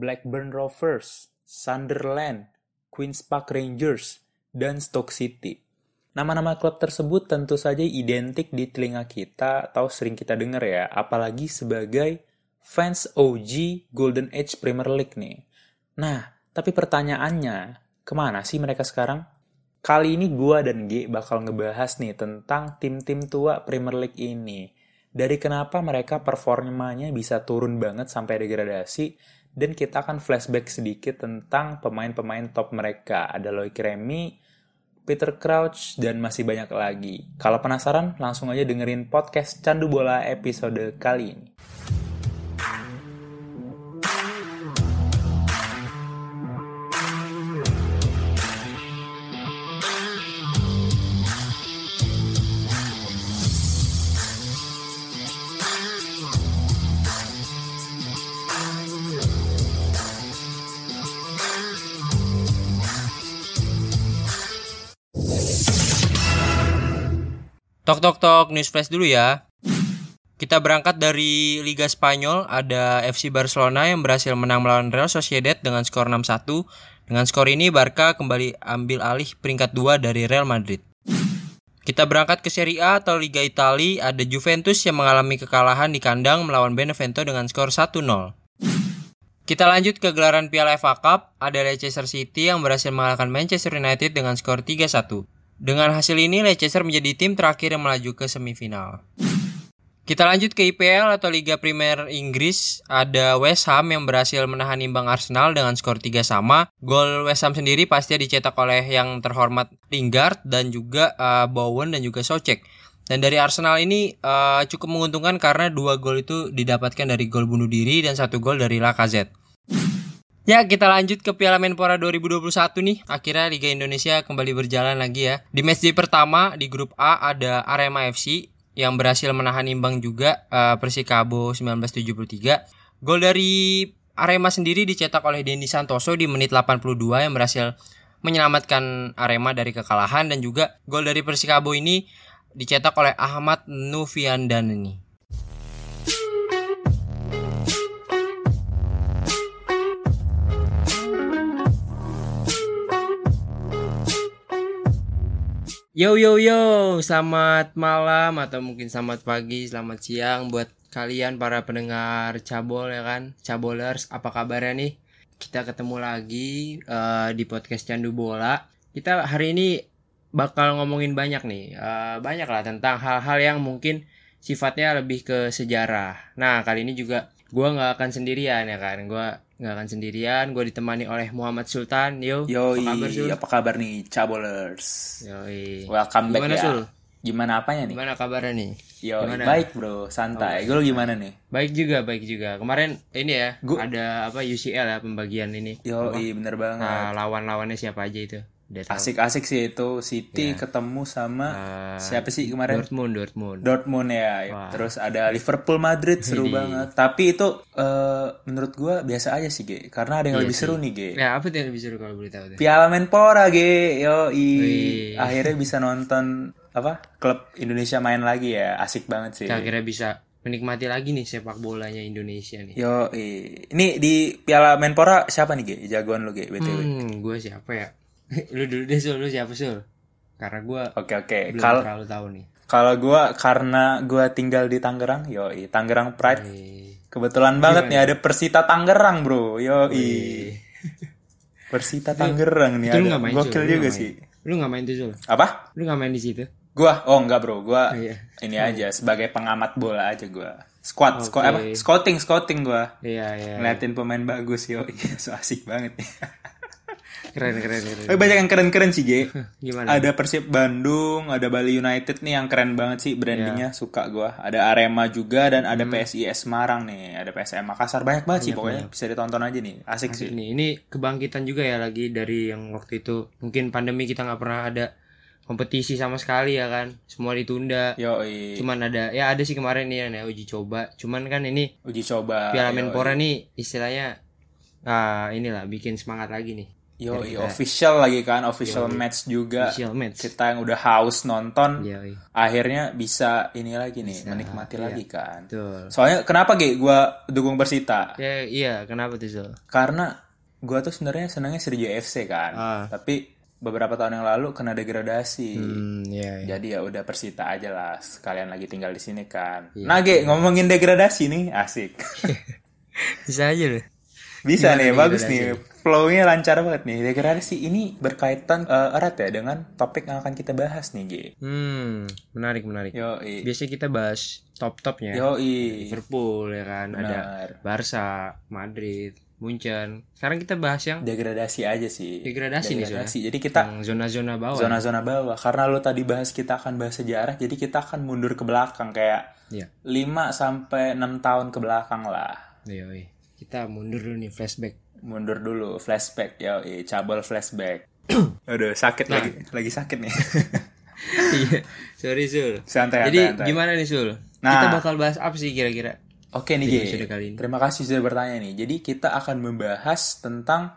Blackburn Rovers, Sunderland, Queen's Park Rangers, dan Stoke City. Nama-nama klub tersebut tentu saja identik di telinga kita atau sering kita dengar ya, apalagi sebagai fans OG Golden Age Premier League nih. Nah, tapi pertanyaannya, ke mana sih mereka sekarang? Kali ini gue dan G bakal ngebahas nih tentang tim-tim tua Premier League ini. Dari kenapa mereka performanya bisa turun banget sampai degradasi, dan kita akan flashback sedikit tentang pemain-pemain top mereka. Ada Loic Remy, Peter Crouch, dan masih banyak lagi. Kalau penasaran, langsung aja dengerin podcast Candu Bola episode kali ini. Tok tok tok news flash dulu ya. Kita berangkat dari Liga Spanyol, ada FC Barcelona yang berhasil menang melawan Real Sociedad dengan skor 6-1. Dengan skor ini Barca kembali ambil alih peringkat 2 dari Real Madrid. Kita berangkat ke Serie A atau Liga Italia, ada Juventus yang mengalami kekalahan di kandang melawan Benevento dengan skor 1-0. Kita lanjut ke gelaran Piala FA Cup, ada Leicester City yang berhasil mengalahkan Manchester United dengan skor 3-1. Dengan hasil ini, Leicester menjadi tim terakhir yang melaju ke semifinal. Kita lanjut ke IPL atau Liga Primer Inggris. Ada West Ham yang berhasil menahan imbang Arsenal dengan skor 3 sama. Gol West Ham sendiri pasti dicetak oleh yang terhormat Lingard dan juga uh, Bowen dan juga Socek. Dan dari Arsenal ini uh, cukup menguntungkan karena dua gol itu didapatkan dari gol bunuh diri dan satu gol dari Lacazette. Ya, kita lanjut ke Piala Menpora 2021 nih. Akhirnya Liga Indonesia kembali berjalan lagi ya. Di matchday pertama di grup A ada Arema FC yang berhasil menahan imbang juga uh, Persikabo 1973. Gol dari Arema sendiri dicetak oleh Dendi Santoso di menit 82 yang berhasil menyelamatkan Arema dari kekalahan dan juga gol dari Persikabo ini dicetak oleh Ahmad Nufiandani. Yo yo yo, selamat malam atau mungkin selamat pagi, selamat siang buat kalian para pendengar cabol ya kan, cabolers, apa kabarnya nih? Kita ketemu lagi uh, di podcast Candu Bola. Kita hari ini bakal ngomongin banyak nih, uh, banyak lah tentang hal-hal yang mungkin sifatnya lebih ke sejarah. Nah kali ini juga gue nggak akan sendirian ya kan, gue nggak akan sendirian. Gue ditemani oleh Muhammad Sultan. Yo Yo, apa kabar, Sul? apa kabar nih cabolers Yoi. welcome back gimana, ya. Sul? gimana apanya nih? Gimana kabarnya nih? Yo Gimana? baik bro. Santai. Gue gimana nih? Baik juga baik juga. Kemarin ini ya Gua- ada apa UCL ya pembagian ini. Yo Apa? bener banget. Nah, lawan-lawannya siapa aja itu. Asik-asik sih itu City Ya. ketemu sama Eh, siapa sih kemarin Dortmund Dortmund Dortmund ya, Wah. terus ada Liverpool Madrid seru Widih. banget. Tapi itu eh, menurut gua biasa aja sih, Ge. Karena ada yang Iya lebih sih. seru nih, Ge. ya apa yang lebih seru kalau boleh tahu tuh Piala Menpora, Ge. Yo, Wih. akhirnya bisa nonton apa? Klub Indonesia main lagi ya. Asik banget sih. akhirnya bisa menikmati lagi nih sepak bolanya Indonesia nih Yo, ini di Piala Menpora siapa nih, Ge? Jagoan lu, Ge, BTW. hmm gue siapa ya lu dulu deh Sul lu siapa Sul karena gue Oke, oke. belum Kalau terlalu tahu nih kalau gua karena gua tinggal di Tangerang, yo, Tangerang Pride. Wih. Kebetulan banget nih ada Persita Tangerang, Bro. Yo, Wih. Persita Tangerang nih Itu ada. main, Gokil juga nggak sih. main? Lu nggak main tuh Sul? Apa? Lu nggak main di situ? Gua? Oh enggak bro, gua Oh, iya. ini aja sebagai pengamat bola aja gua. Squad, squad Oke. apa? Scouting, scouting gua. Iya iya. Ngeliatin pemain bagus yo. Iya, so asik banget nih. Keren keren keren. Tapi banyak yang keren-keren sih, Ge. Gimana? Ada Persib Bandung, ada Bali United nih yang keren banget sih brandingnya, suka gua. Ada Arema juga dan ada Hmm. PSIS Semarang nih, ada PSM Makassar. Banyak banget sih pokoknya bisa ditonton aja nih. Asik, sih. Ini ini kebangkitan juga ya lagi dari yang waktu itu mungkin pandemi kita nggak pernah ada kompetisi sama sekali ya kan. Semua ditunda. Yo, Cuman ada ya ada sih kemarin nih ya uji coba. Cuman kan ini uji coba. Piala yoi. Menpora nih istilahnya ah inilah bikin semangat lagi nih. Yo, kita- official lagi kan, official match juga. Official match. Kita yang udah haus nonton, Yoi. akhirnya bisa ini lagi nih, menikmati iya. lagi kan. Betul. Soalnya kenapa Ge gua dukung Persita? Ya, iya, kenapa tuh Sul? Karena gua tuh sebenarnya senangnya Sriwijaya FC kan. Ah. Tapi beberapa tahun yang lalu kena degradasi. Hmm, iya, iya. Jadi ya udah Persita aja lah. Sekalian lagi tinggal di sini kan. Iya. Nah, Ge, ngomongin degradasi nih, asik. Bisa aja loh. Bisa Gimana nih, nih bagus nih. Flow-nya lancar banget nih. Degradasi ini berkaitan eh, erat ya dengan topik yang akan kita bahas nih, Ge. Hmm, menarik, menarik. Yoi. Biasanya kita bahas top-topnya. Yoi. Liverpool ya kan, ada Benar. Barca, Madrid, Munchen. Sekarang kita bahas yang Degradasi aja sih. Degradasi nih, Degradasi. Jadi kita zona-zona bawah. zona-zona bawah. Karena lo tadi bahas kita akan bahas sejarah, jadi kita akan mundur ke belakang kayak Iya. 5 sampai 6 tahun ke belakang lah. Kita mundur dulu nih flashback. Mundur dulu, flashback. Yo, cabel flashback. Aduh, sakit Nah. lagi. Lagi sakit nih. Iya. Sorry Sul. santai, Jadi santai, gimana nih Sul? Nah. Kita bakal bahas apa sih kira-kira? Oke nih, episode kali ini? Terima kasih sudah bertanya nih. Jadi kita akan membahas tentang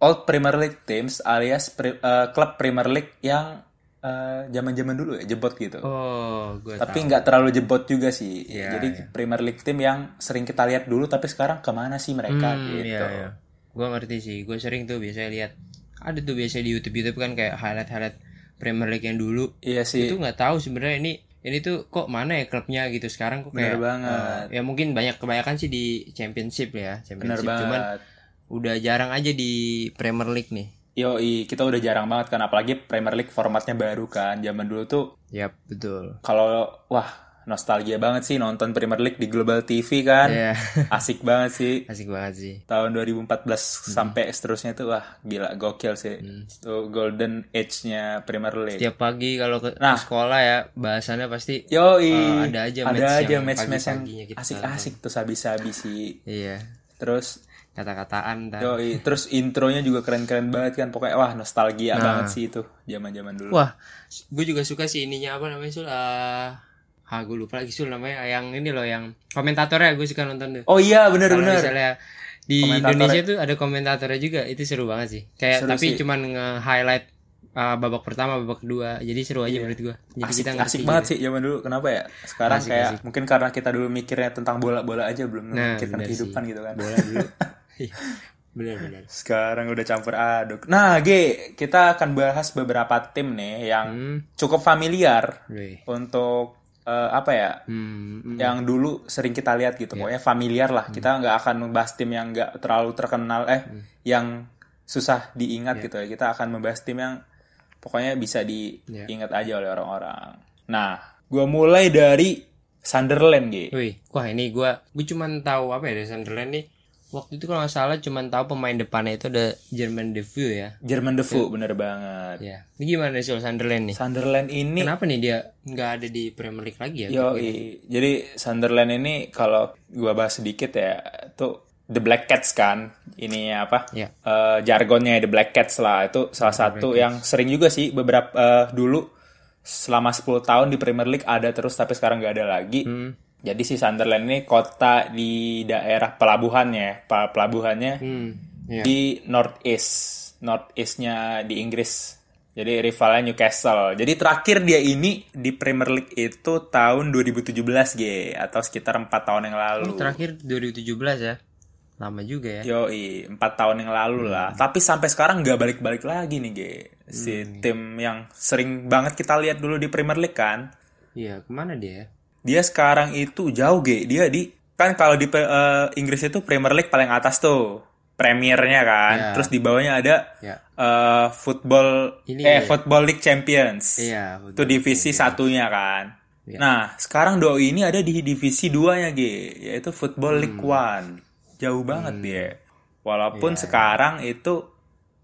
Old Premier League teams alias pri- eh, klub Premier League yang eh, zaman-zaman dulu ya, jebot gitu. Oh, gue tapi nggak terlalu jebot juga sih. Iya, Jadi iya. Premier League team yang sering kita lihat dulu, tapi sekarang ke mana sih mereka Hmm, gitu? iya, iya. Gue ngerti sih. Gue sering tuh biasanya lihat ada tuh biasanya di YouTube YouTube kan kayak highlight highlight Premier League yang dulu. Iya sih. Itu nggak tahu sebenarnya ini ini tuh kok mana ya klubnya gitu sekarang kok kayak Bener banget. eh, ya mungkin banyak kebanyakan sih di Championship ya, Bener Championship. Cuman banget. udah jarang aja di Premier League nih. Yoi, kita udah jarang banget kan, apalagi Premier League formatnya baru kan. Zaman dulu tuh Yap, betul. kalau wah nostalgia banget sih nonton Premier League di Global TV kan. Iya. Asik banget sih. Asik banget sih. Tahun 2014 Hmm. sampai seterusnya tuh wah gila gokil sih. Tuh golden age-nya Premier League. Tiap pagi kalau ke Nah. sekolah ya bahasannya pasti Yoi, Eh, ada aja ada match aja yang match-match yang kita asik-asik tuh sabi-sabi sih. iya Terus kata-kataan dan Yoi, terus intronya juga keren-keren banget kan. Pokoknya wah nostalgia Nah. banget sih itu zaman-zaman dulu. Wah, gue juga suka sih ininya apa namanya Sul? Ah, ah gue lupa lagi Sul namanya yang ini loh yang komentatornya gue suka nonton tuh. Oh iya Kalau bener-bener. misalnya di. Indonesia tuh ada komentatornya juga itu seru banget sih. Kayak Seru tapi sih. cuman nge-highlight ah, babak pertama, babak kedua. Jadi seru aja menurut gue. Jadi. Asik, kita asik gitu. banget sih zaman dulu. Kenapa ya? Sekarang Asik, kayak asik. mungkin karena kita dulu mikirnya tentang bola-bola aja belum Nah, memikirkan kehidupan sih. gitu kan. Bola dulu. Iya, Bener-bener. Sekarang udah campur aduk. Nah, G, kita akan bahas beberapa tim nih yang Hmm, cukup familiar wih. untuk eh, apa ya? Hmm, hmm. Yang dulu sering kita lihat gitu. Pokoknya familiar lah. Kita nggak akan membahas tim yang nggak terlalu terkenal eh yang susah diingat gitu ya. Kita akan membahas tim yang pokoknya bisa diingat aja oleh orang-orang. Nah, gua mulai dari Sunderland, G. Wih, wah ini gua gue cuman tahu apa ya dari Sunderland nih. Waktu itu kalau nggak salah cuman tahu pemain depannya itu ada German Devue ya. Jerman Defoe, bener banget. Ya. Ini gimana soal Sunderland nih? Sunderland ini Kenapa nih dia nggak ada di Premier League lagi ya? Yo, jadi Sunderland ini kalau gua bahas sedikit ya, tuh The Black Cats kan, ini apa? Ya. Eh, jargonnya The Black Cats lah, itu salah satu yang sering juga sih beberapa eh, dulu selama 10 tahun di Premier League ada terus tapi sekarang nggak ada lagi. Hmm. Jadi si Sunderland ini kota di daerah pelabuhannya, pa- pelabuhannya Hmm. Ya. di Northeast, Northeastnya di Inggris. Jadi rivalnya Newcastle. Jadi terakhir dia ini di Premier League itu tahun 2017 G atau sekitar empat tahun yang lalu. Terakhir 2017 ya. Lama juga ya. Yoi, empat tahun yang lalu lah. Tapi sampai sekarang nggak balik-balik lagi nih G. Si tim yang sering banget kita lihat dulu di Premier League kan. Iya, ke mana dia? Ya? Dia sekarang itu jauh G. Dia di kan kalau di eh, Inggris itu Premier League paling atas tuh. Premiernya kan. Ya. Terus di bawahnya ada Ya. eh football Ini eh ya. football league champions Iya, itu divisi satunya kan Ya. nah sekarang doi ini ada di divisi 2 nya G yaitu football league Hmm. one jauh banget dia walaupun Iya, sekarang itu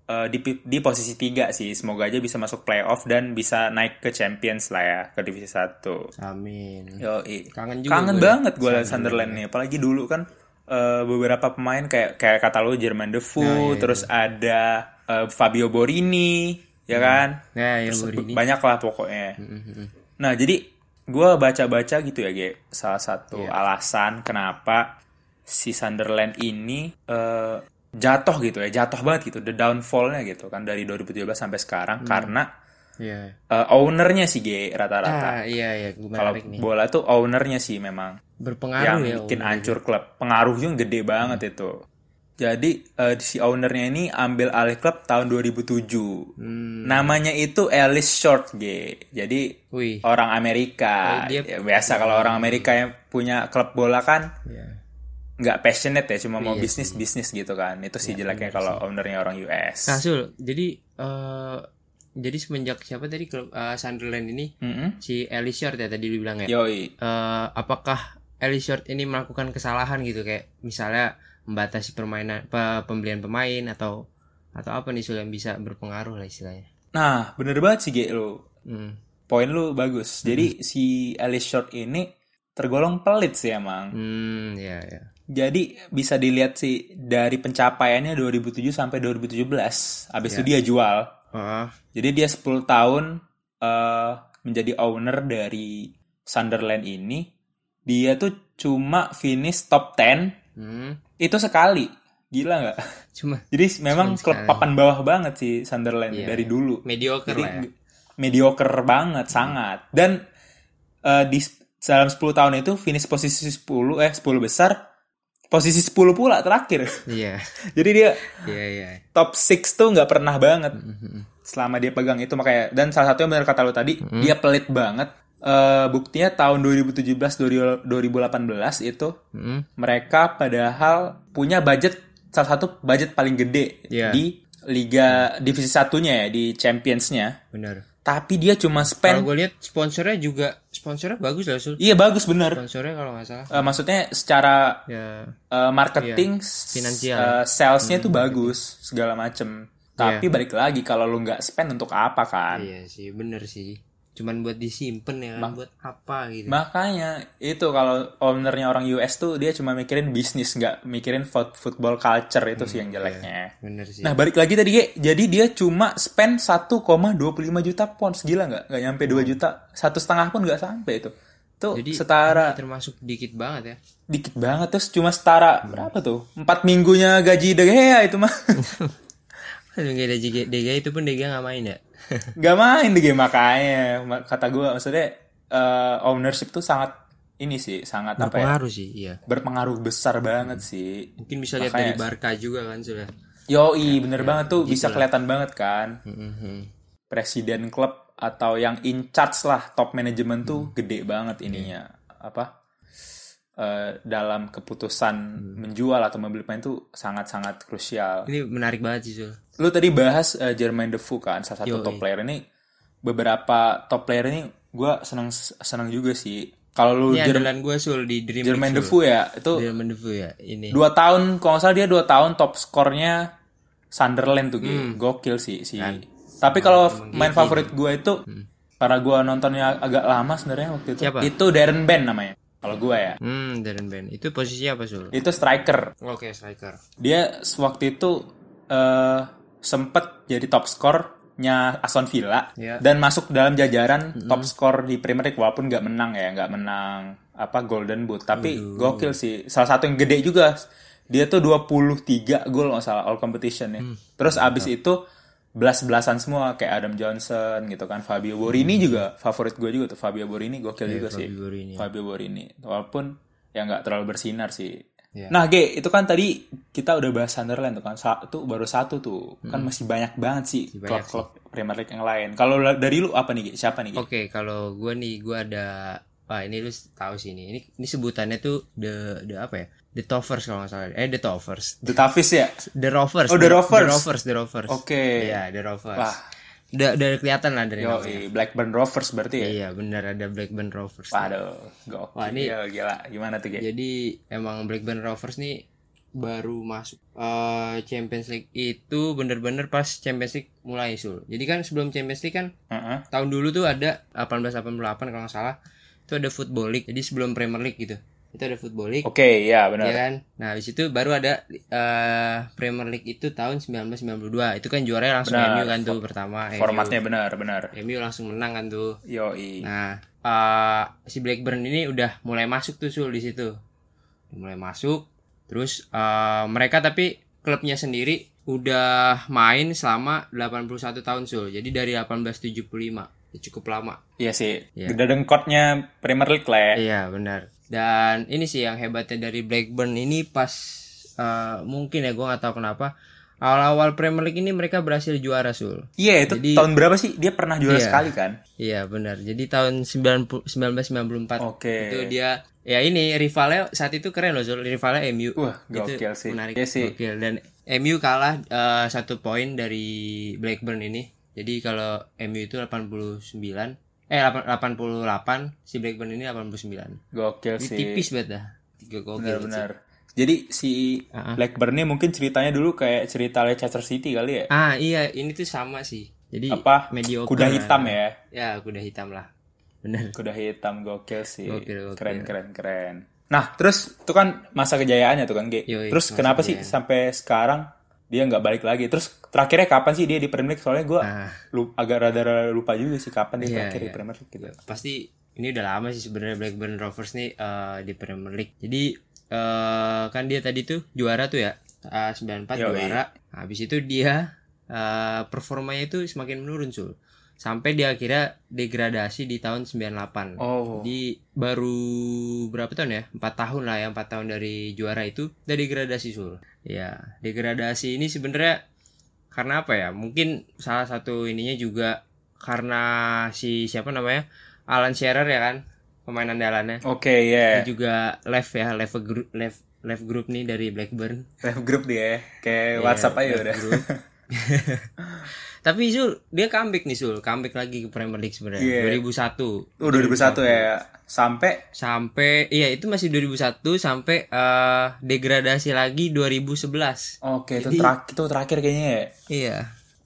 eh, di di posisi tiga sih semoga aja bisa masuk playoff dan bisa naik ke champions lah ya ke divisi satu Amin. Yoi. Kangen juga Kangen gue ya. banget gue liat Sunderland nih. Apalagi dulu kan eh, beberapa pemain kayak kayak kata lu Jerman Nah, Defoe, iya, terus ada eh, Fabio Borini, ya kan? Ya, yang Terus Borini. banyak lah pokoknya. Mm-mm. Nah, jadi gue baca-baca gitu ya, Ge. Salah satu Iya. alasan kenapa si Sunderland ini eh, jatuh gitu ya, jatuh banget gitu, the downfall-nya gitu kan dari 2017 sampai sekarang karena Iya. eh, ownernya sih G rata-rata. Ah, iya iya, gue Kalau bola tuh ownernya sih memang Berpengaruh yang ya. bikin hancur klub. Pengaruhnya gede banget itu. Jadi eh, si ownernya ini ambil alih klub tahun 2007. Hmm. Namanya itu Alice Short G. Jadi Wih. orang Amerika. Oh, dia- Ya, biasa kalau orang Amerika yang punya klub bola kan Iya. Nggak passionate ya, cuma mau Iya bisnis bisnis gitu kan. Itu sih jeleknya kalau ownernya orang US. Nah, Sul, jadi eh jadi semenjak siapa tadi klub eh, Sunderland ini Mm-mm. si Ellie Short ya tadi lu bilang ya. Yoi. Eh, apakah Ellie Short ini melakukan kesalahan gitu kayak misalnya membatasi permainan pe- pembelian pemain atau atau apa nih Sul yang bisa berpengaruh lah istilahnya. Nah, bener banget sih G lu. Hmm. Poin lu bagus. Jadi si Alice Short ini tergolong pelit sih emang. Hmm, ya ya. Jadi bisa dilihat sih dari pencapaiannya 2007 sampai 2017. Habis itu Ya. dia jual. Oh, Jadi dia 10 tahun eh, menjadi owner dari Sunderland ini. Dia tuh cuma finish top 10 hmm. itu sekali. Gila nggak? Cuma Jadi memang Cuma klub sekali. papan bawah banget sih Sunderland Iya, dari iya. dulu. mediocre Jadi lah ya. mediocre banget sangat. Dan eh, di dalam 10 tahun itu finish posisi 10 eh 10 besar posisi 10 pula terakhir. Iya. Jadi dia Iya, iya. top 6 tuh nggak pernah banget Mhm. selama dia pegang itu makanya dan salah satu yang benar kata lo tadi dia pelit banget. Eh, buktinya tahun 2017 2018 itu Mhm. mereka padahal punya budget salah satu budget paling gede Iya. di liga divisi satunya ya di championsnya Benar. Tapi dia cuma Kalau spend gue lihat sponsornya juga sponsornya bagus lah Sul. iya bagus bener Sponsornya kalau nggak salah. Eh, maksudnya secara Ya. eh, marketing finansial. eh, salesnya tuh bagus segala macem tapi balik lagi kalau lu nggak spend untuk apa kan Iya sih, bener sih. Cuman buat disimpan ya kan, buat apa gitu. makanya itu kalau ownernya orang US tuh dia cuma mikirin bisnis nggak mikirin football culture itu sih yang jeleknya Bener sih. Nah balik lagi tadi Ge. jadi dia cuma spend 1,25 juta pounds gila nggak? Nggak nyampe 2 juta, satu setengah pun nggak sampai itu. Tuh Jadi setara termasuk dikit banget ya. dikit banget terus cuma setara berapa tuh? Empat minggunya gaji De Gea itu mah ada DG, DG itu pun DG nggak main ya. Nggak main De Gea makanya Ma- kata gue maksudnya eh, ownership tuh sangat ini sih sangat apa ya Berpengaruh sih, iya. berpengaruh besar banget sih. Mungkin bisa lihat dari Barca juga kan sudah. Yoi bener banget tuh bisa kelihatan banget kan. Mhm. presiden klub atau yang in charge lah top manajemen tuh gede banget ininya apa eh, dalam keputusan menjual atau membeli pemain tuh sangat-sangat krusial. Ini menarik banget sih Sul. Lu tadi bahas eh, Jermaine Defoe kan salah satu Yoi. top player ini beberapa top player ini gue seneng seneng juga sih. Kalau lu Ini Jer- andalan gue Sul di Dream Sul. Defoe ya itu Jermaine Defoe ya ini. dua tahun kalau nggak salah dia dua tahun top skornya Sunderland tuh Gi. gokil sih si tapi kalau main favorit gue itu karena gue nontonnya agak lama sebenarnya waktu itu Siapa? itu Darren Ben namanya kalau gue ya Hmm, Darren Ben. Itu posisinya apa Sul? itu striker Oke, striker. dia waktu itu eh sempet jadi top skornya Aston Villa Ya. dan masuk dalam jajaran top skor di Premier League walaupun nggak menang ya nggak menang apa Golden Boot. Tapi gokil sih. Salah satu yang gede juga. Dia tuh 23 gol nggak salah all competition ya. Terus abis itu belas-belasan semua kayak Adam Johnson gitu kan Fabio Borini juga. Favorit gue juga tuh Fabio Borini gokil juga sih. Fabio Borini. Fabio Borini. Walaupun ya nggak terlalu bersinar sih Ya. Nah, G, itu kan tadi kita udah bahas Sunderland tuh kan. Satu baru satu tuh. Kan masih banyak banget sih Hmm. klub-klub Premier League yang lain. Kalau la- dari lu apa nih, G? Siapa nih? Oke, kalau gue nih, gue ada, wah ini lu tahu sih ini, ini, ini sebutannya tuh the, the apa ya, the Toffers kalau nggak salah, eh the Toffers, The Tavis ya? the Rovers, Oh, The Rovers. the Rovers, the Rovers, Oke. Iya, the Rovers, Wah. Udah, udah kelihatan lah dari Yo, namanya, Blackburn Rovers berarti ya? iya benar ada Blackburn Rovers, Waduh, gokil. Wah, ini- gila. Gimana tuh, G? jadi emang Blackburn Rovers nih baru masuk eh, Champions League itu bener-bener pas Champions League mulai sul, jadi kan sebelum Champions League kan Heeh. tahun dulu tuh ada 1888 kalau nggak salah itu ada Football League jadi sebelum Premier League gitu itu ada Football League Oke, ya benar. ya kan nah habis itu baru ada eh, Premier League itu tahun 1992 itu kan juaranya langsung Benar. MU kan tuh pertama MU. Formatnya benar, benar. MU langsung menang kan tuh Yoi. nah eh, si Blackburn ini udah mulai masuk tuh sul di situ mulai masuk terus eh, mereka tapi klubnya sendiri udah main selama 81 tahun Sul. Jadi dari 1875. Ya, cukup lama. Iya sih. Iya. Gede dengkotnya Premier League lah ya. Iya, benar. Dan ini sih yang hebatnya dari Blackburn ini pas eh, mungkin ya gua nggak tahu kenapa awal-awal Premier League ini mereka berhasil juara Sul. Iya, itu Jadi- tahun berapa sih? Dia pernah juara Iya. sekali kan? Iya, benar. Jadi tahun 90, 1994 Oke. itu dia ya ini rivalnya saat itu keren loh Zul. rivalnya MU. Wah, Itu gokil sih. Menarik. Iya sih. Gokil. Dan MU kalah eh, satu poin dari Blackburn ini. Jadi kalau MU itu 89 eh 8 88 si Blackburn ini 89. Gokil Jadi sih. tipis banget dah. Tiga gokil. sih. Benar-benar. Jadi si ah. Blackburn ini mungkin ceritanya dulu kayak cerita Leicester City kali ya. Ah iya, ini tuh sama sih. Jadi Apa? mediocre. Kuda hitam ya. Ya, kuda hitam lah. Bener. Kuda hitam gokil sih. Gokil, gokil. Keren keren keren. Nah, terus itu kan masa kejayaannya tuh kan, Ge. Yoi, terus kenapa sih kejayaan. sampai sekarang dia nggak balik lagi? Terus terakhirnya kapan sih dia di Premier League? Soalnya gue Nah, agak rada lupa juga sih kapan dia Iya, terakhir di iya. Premier League gitu. pasti ini udah lama sih sebenarnya Blackburn Rovers nih eh, di Premier League. Jadi eh, kan dia tadi tuh juara tuh ya. Eh, 94 Yoi. juara. Habis itu dia eh, performanya itu semakin menurun, Sul. Sampai dia akhirnya degradasi di tahun 98. Oh. Jadi baru berapa tahun ya? 4 tahun lah ya, 4 tahun dari juara itu udah degradasi sul. Ya, degradasi ini sebenarnya karena apa ya? Mungkin salah satu ininya juga karena si siapa namanya? Alan Shearer ya kan, pemain andalannya. Oke, ya. Dia juga left ya, left group left left group nih dari Blackburn. Live group dia ya. Kayak Iya, WhatsApp aja left udah. Tapi Sul, dia comeback nih Sul, comeback lagi ke Premier League sebenarnya. Iya. 2001. Oh, 2001 ya. Sampai sampai iya itu masih 2001 sampai eh, degradasi lagi 2011 Oke, itu Jadi- terakhir itu terakhir kayaknya ya. iya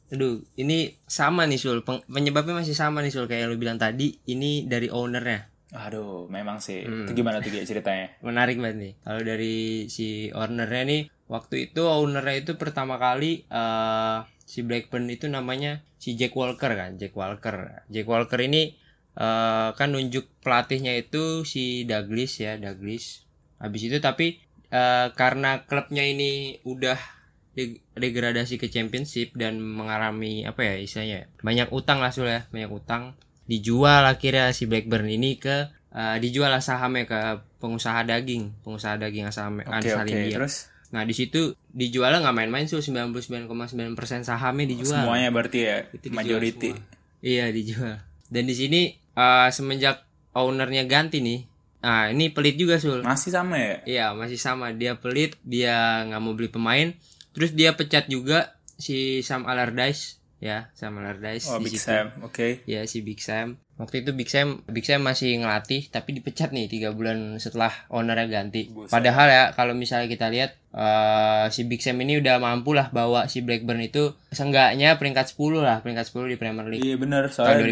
aduh ini sama nih sul Peng- penyebabnya masih sama nih sul kayak yang lu bilang tadi ini dari ownernya Aduh, memang sih. Hmm. Itu gimana tuh Ge, ceritanya? menarik banget nih kalau dari si ownernya nih waktu itu ownernya itu pertama kali eh si Blackburn itu namanya si Jack Walker kan Jack Walker. Jack Walker ini eh, kan nunjuk pelatihnya itu si Douglas ya Douglas. Habis itu tapi eh, karena klubnya ini udah de- degradasi ke championship dan mengalami apa ya istilahnya banyak utang lah Sul ya banyak utang dijual akhirnya si Blackburn ini ke eh, dijual lah sahamnya ke pengusaha daging pengusaha daging asal Oke, asal oke. India Terus nah di situ dijualnya nggak main-main Sul 99,9% sahamnya dijual semuanya berarti ya Itu dijual majority. semua. Iya dijual. Dan di sini eh, semenjak ownernya ganti nih, nah ini pelit juga sul. Masih sama ya? Iya masih sama dia pelit, dia nggak mau beli pemain, terus dia pecat juga si Sam Allardyce, ya Sam Allardyce. Oh, di Big situ. Sam. Oke. Ya si Big Sam. Waktu itu Big Sam, Big Sam masih ngelatih, tapi dipecat nih tiga bulan setelah ownernya ganti. Padahal ya kalau misalnya kita lihat eh, si Big Sam ini udah mampu lah bawa si Blackburn itu seenggaknya peringkat 10 lah, peringkat 10 di Premier League Iya bener tahun soalnya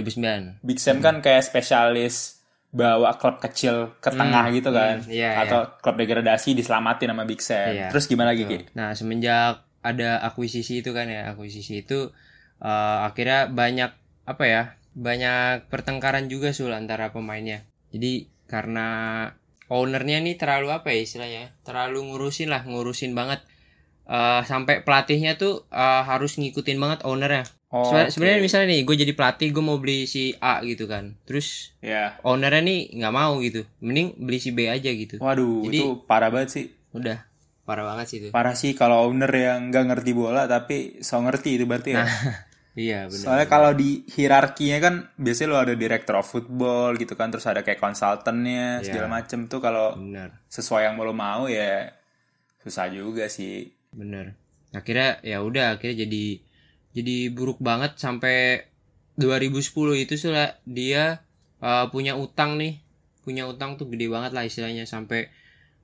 2009. Big Sam kan kayak spesialis bawa klub kecil ke tengah gitu kan. hmm, iya, Atau klub degradasi diselamatin sama Big Sam. Iya. Terus gimana lagi, Ki? Nah, semenjak ada akuisisi itu kan ya, akuisisi itu eh, akhirnya banyak apa ya? Banyak pertengkaran juga sul antara pemainnya. Jadi karena ownernya nih terlalu apa ya istilahnya? Terlalu ngurusin lah, ngurusin banget. Eh, sampai pelatihnya tuh eh, harus ngikutin banget ownernya. Oh, Seben- oke. Sebenarnya misalnya nih, gue jadi pelatih, gue mau beli si A gitu kan. Terus Ya. ownernya nih nggak mau gitu. Mending beli si B aja gitu. Waduh, Jadi- itu parah banget sih. Udah parah banget sih itu. Parah sih kalau owner yang nggak ngerti bola tapi so ngerti itu berarti ya. Iya benar. Soalnya kalau di hierarkinya kan biasanya lo ada director of football gitu kan terus ada kayak konsultannya Iya. segala macem tuh kalau sesuai yang lo mau ya susah juga sih. bener. Akhirnya ya udah akhirnya jadi jadi buruk banget sampai 2010 itu sudah dia uh, punya utang nih, punya utang tuh gede banget lah istilahnya sampai